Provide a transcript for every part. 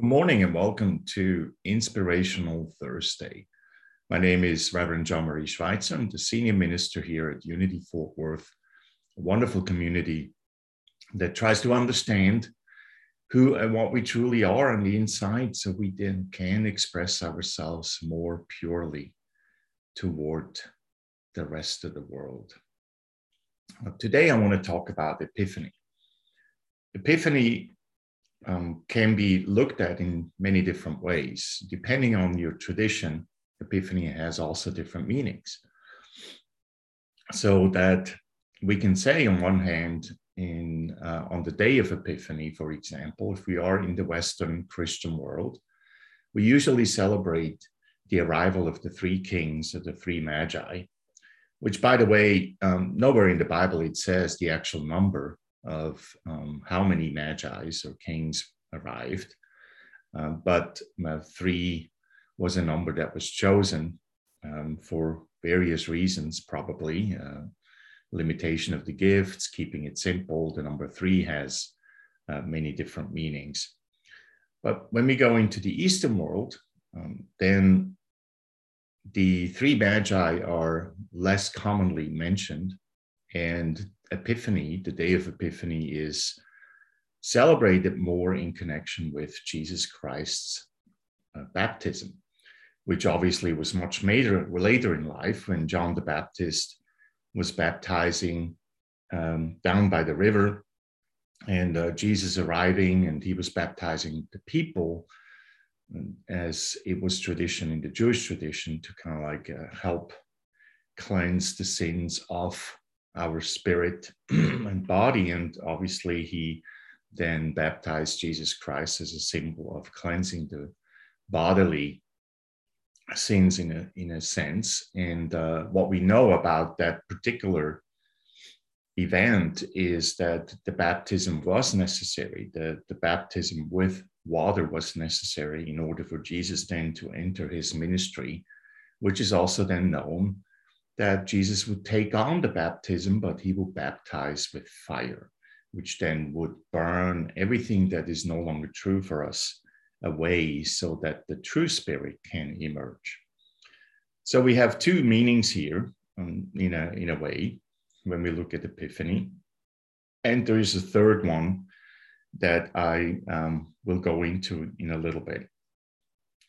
Good morning and welcome to Inspirational Thursday. My name is Reverend John Marie Schweitzer. I'm the senior minister here at Unity Fort Worth, a wonderful community that tries to understand who and what we truly are on the inside so we then can express ourselves more purely toward the rest of the world. Today, I want to talk about Epiphany. Epiphany um, can be looked at in many different ways. Depending on your tradition, Epiphany has also different meanings. So that we can say, on one hand, in uh, on the day of Epiphany, for example, if we are in the Western Christian world, we usually celebrate the arrival of the three kings or the three magi, which, by the way, um, nowhere in the Bible it says the actual number of um, how many magi's or kings arrived, uh, but uh, three was a number that was chosen um, for various reasons, probably uh, limitation of the gifts, keeping it simple. The number three has uh, many different meanings. But when we go into the Eastern world, um, then the three magi are less commonly mentioned, and Epiphany, the day of Epiphany, is celebrated more in connection with Jesus Christ's uh, baptism, which obviously was much later, later in life when John the Baptist was baptizing um, down by the river and uh, Jesus arriving and he was baptizing the people um, as it was tradition in the Jewish tradition to kind of like uh, help cleanse the sins of our spirit and body. And obviously, he then baptized Jesus Christ as a symbol of cleansing the bodily sins in a, in a sense. And uh, what we know about that particular event is that the baptism was necessary. The, the baptism with water was necessary in order for Jesus then to enter his ministry, which is also then known that Jesus would take on the baptism, but he would baptize with fire, which then would burn everything that is no longer true for us away so that the true spirit can emerge. So we have two meanings here um, in, a, in a way when we look at Epiphany. And there is a third one that I um, will go into in a little bit.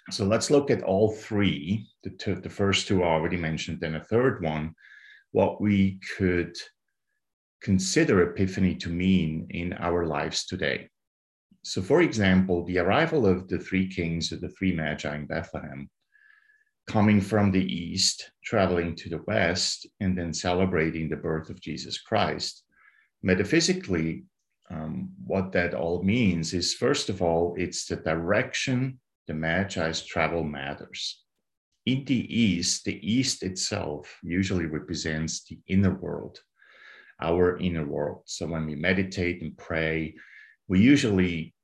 So let's look at all three. The, two, the first two I already mentioned, then a third one, what we could consider Epiphany to mean in our lives today. So, for example, the arrival of the three kings or the three magi in Bethlehem, coming from the east, traveling to the west, and then celebrating the birth of Jesus Christ. Metaphysically, um, what that all means is first of all, it's the direction the Magi's travel matters. In the East, the East itself usually represents the inner world, our inner world. So when we meditate and pray, we usually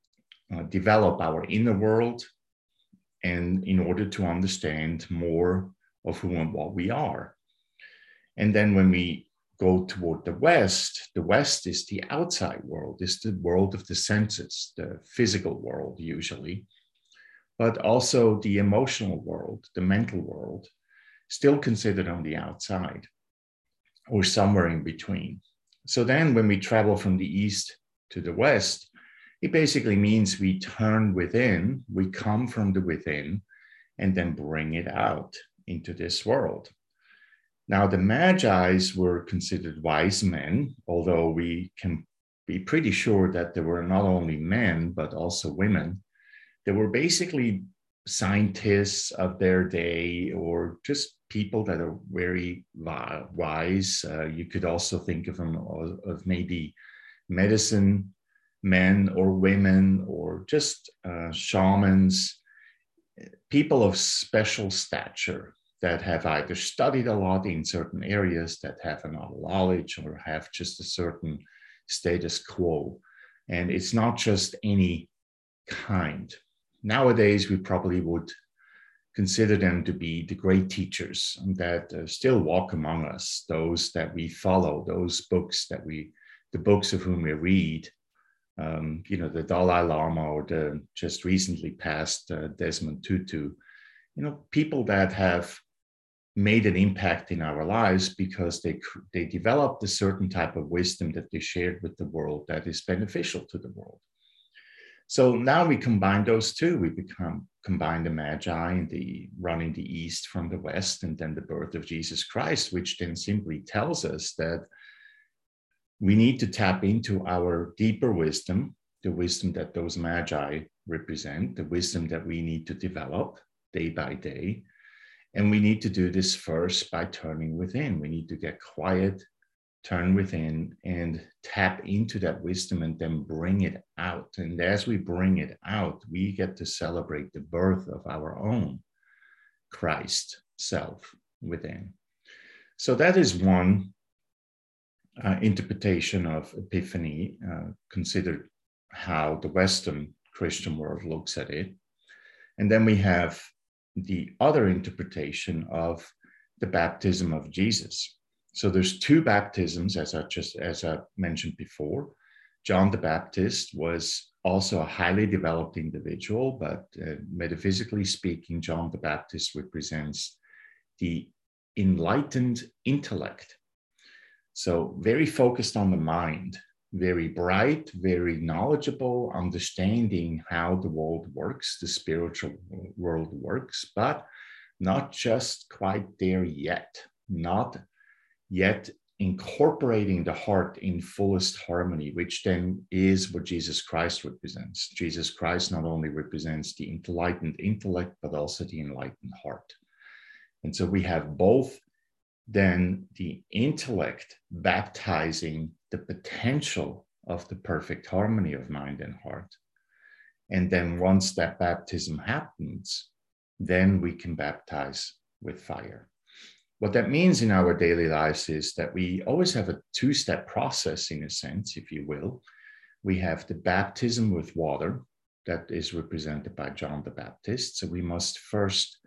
uh, develop our inner world and in order to understand more of who and what we are. And then when we go toward the West, the West is the outside world, is the world of the senses, the physical world usually but also the emotional world, the mental world, still considered on the outside or somewhere in between. So then when we travel from the east to the west, it basically means we turn within, we come from the within, and then bring it out into this world. Now, the Magi's were considered wise men, although we can be pretty sure that there were not only men, but also women they were basically scientists of their day or just people that are very wise. Uh, you could also think of them of, maybe medicine men or women or just uh, shamans, people of special stature that have either studied a lot in certain areas, that have a lot of knowledge, or have just a certain status quo. And it's not just any kind nowadays we probably would consider them to be the great teachers that uh, still walk among us, those that we follow, those books that we, the books of whom we read um, you know, the Dalai Lama or the just recently passed uh, Desmond Tutu, you know, people that have made an impact in our lives because they they developed a certain type of wisdom that they shared with the world that is beneficial to the world. So now we combine those two. We become combine the Magi and the running the East from the West, and then the birth of Jesus Christ, which then simply tells us that we need to tap into our deeper wisdom, the wisdom that those Magi represent, the wisdom that we need to develop day by day. And we need to do this first by turning within. We need to get quiet, turn within, and tap into that wisdom and then bring it out. And as we bring it out, we get to celebrate the birth of our own Christ self within. So that is one uh, interpretation of Epiphany, uh, considered how the Western Christian world looks at it. And then we have the other interpretation of the baptism of Jesus. So there's two baptisms, as I just as I mentioned before. John the Baptist was also a highly developed individual, but uh, metaphysically speaking, John the Baptist represents the enlightened intellect. So very focused on the mind, very bright, very knowledgeable, understanding how the world works, the spiritual world works, but not just quite there yet, not yet incorporating the heart in fullest harmony, which then is what Jesus Christ represents. Jesus Christ not only represents the enlightened intellect, but also the enlightened heart. And so we have both then the intellect baptizing the potential of the perfect harmony of mind and heart. And then once that baptism happens, then we can baptize with fire. What that means in our daily lives is that we always have a two step process, in a sense, if you will. We have the baptism with water that is represented by John the Baptist. So we must first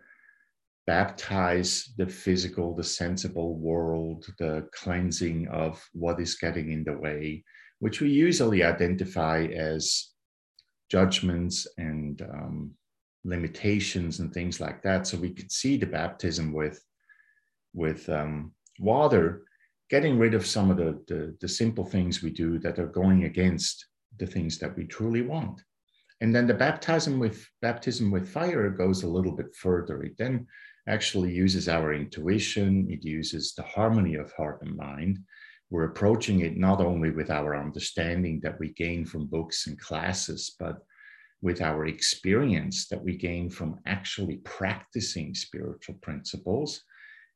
baptize the physical, the sensible world, the cleansing of what is getting in the way, which we usually identify as judgments and um, limitations and things like that. So we could see the baptism with with um, water, getting rid of some of the, the the simple things we do that are going against the things that we truly want. And then the baptism with baptism with fire goes a little bit further. It then actually uses our intuition, it uses the harmony of heart and mind. We're approaching it not only with our understanding that we gain from books and classes, but with our experience that we gain from actually practicing spiritual principles.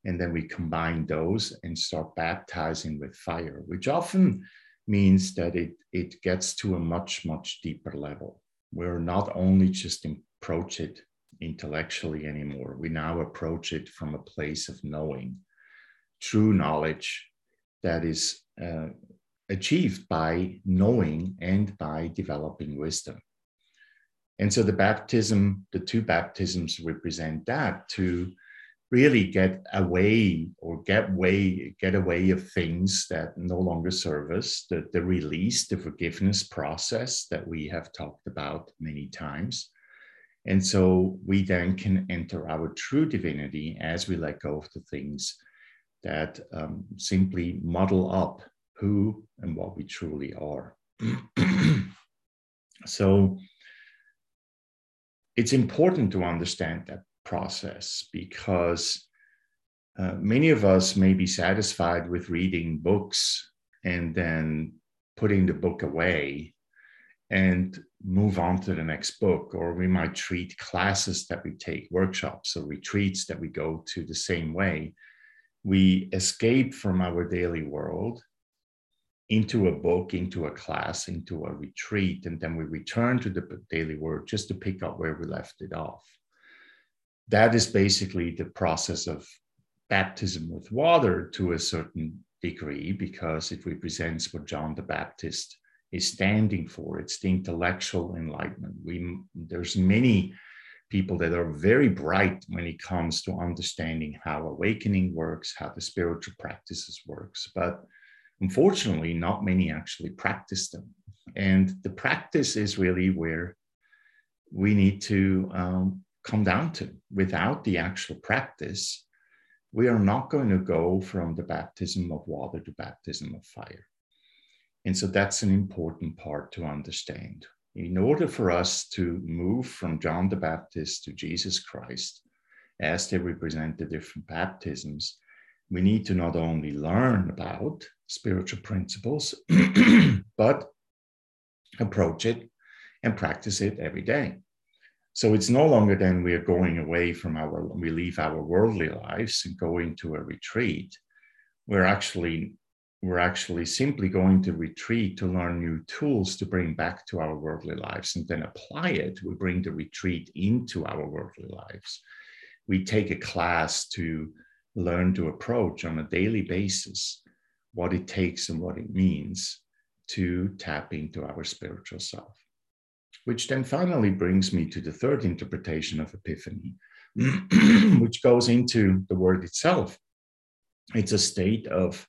And then we combine those and start baptizing with fire, which often means that it, it gets to a much, much deeper level. We're not only just approach it intellectually anymore. We now approach it from a place of knowing, true knowledge that is uh, achieved by knowing and by developing wisdom. And so the baptism, the two baptisms represent that to really get away or get way, get away of things that no longer serve us, the, the release, the forgiveness process that we have talked about many times and so we then can enter our true divinity as we let go of the things that um, simply muddle up who and what we truly are. so it's important to understand that process because uh, many of us may be satisfied with reading books and then putting the book away and move on to the next book. Or we might treat classes that we take, workshops or retreats that we go to the same way. We escape from our daily world into a book, into a class, into a retreat, and then we return to the daily world just to pick up where we left it off. That is basically the process of baptism with water to a certain degree, because it represents what John the Baptist is standing for. It's the intellectual enlightenment. We there's many people that are very bright when it comes to understanding how awakening works, how the spiritual practices works, but unfortunately, not many actually practice them. And the practice is really where we need to um, come down to. Without the actual practice, we are not going to go from the baptism of water to baptism of fire. And so that's an important part to understand. In order for us to move from John the Baptist to Jesus Christ, as they represent the different baptisms, we need to not only learn about spiritual principles, but approach it and practice it every day. So it's no longer then we are going away from our, we leave our worldly lives and go into a retreat. We're actually, we're actually simply going to retreat to learn new tools to bring back to our worldly lives and then apply it. We bring the retreat into our worldly lives. We take a class to learn to approach on a daily basis what it takes and what it means to tap into our spiritual self. Which then finally brings me to the third interpretation of epiphany, which goes into the word itself. It's a state of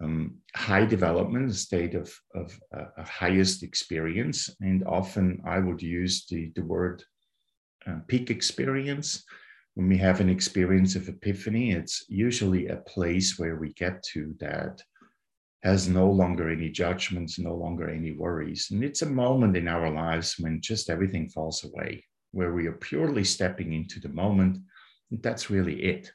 um, high development, a state of, of uh, highest experience. And often I would use the, the word uh, peak experience when we have an experience of epiphany, it's usually a place where we get to that has no longer any judgments, no longer any worries. And it's a moment in our lives when just everything falls away, where we are purely stepping into the moment. that's really it.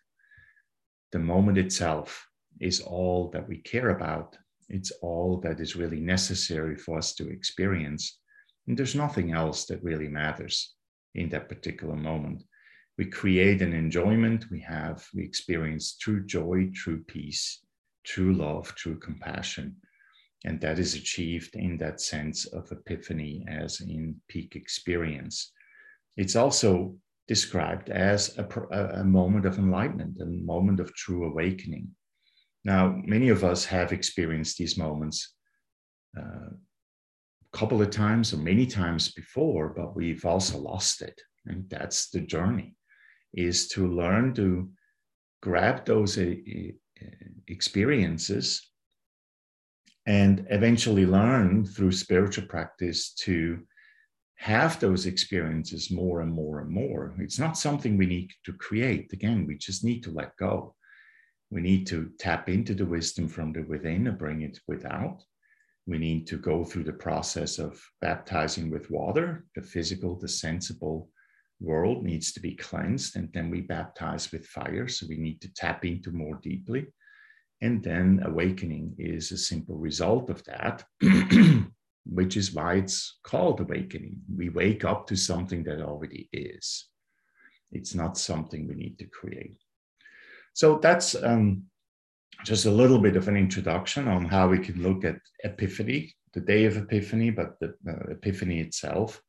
The moment itself is all that we care about. It's all that is really necessary for us to experience. And there's nothing else that really matters in that particular moment we create an enjoyment we have we experience true joy true peace true love true compassion. And that is achieved in that sense of epiphany as in peak experience. It's also described as a, a moment of enlightenment a moment of true awakening. Now many of us have experienced these moments a uh, couple of times or many times before but we've also lost it. And that's the journey is to learn to grab those uh, Uh, experiences and eventually learn through spiritual practice to have those experiences more and more and more. It's not something we need to create. Again, we just need to let go. We need to tap into the wisdom from the within and bring it without. We need to go through the process of baptizing with water, the physical, the sensible, world needs to be cleansed and then we baptize with fire. So we need to tap into more deeply. And then awakening is a simple result of that which is why it's called awakening. We wake up to something that already is. It's not something we need to create. So that's um, just a little bit of an introduction on how we can look at epiphany the day of epiphany but the uh, epiphany itself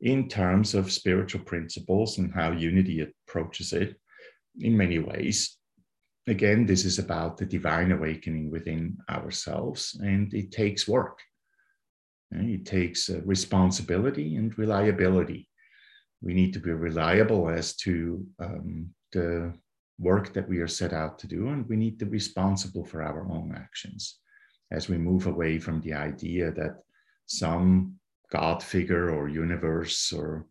in terms of spiritual principles and how unity approaches it in many ways. Again, this is about the divine awakening within ourselves, and it takes work. It takes uh, responsibility and reliability. We need to be reliable as to um, the work that we are set out to do, and we need to be responsible for our own actions as we move away from the idea that some God figure or universe or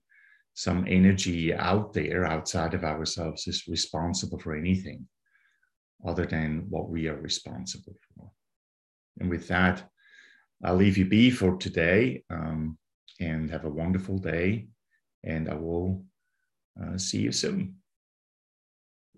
some energy out there outside of ourselves is responsible for anything other than what we are responsible for. And with that, I'll leave you be for today um, and have a wonderful day. And I will uh, see you soon.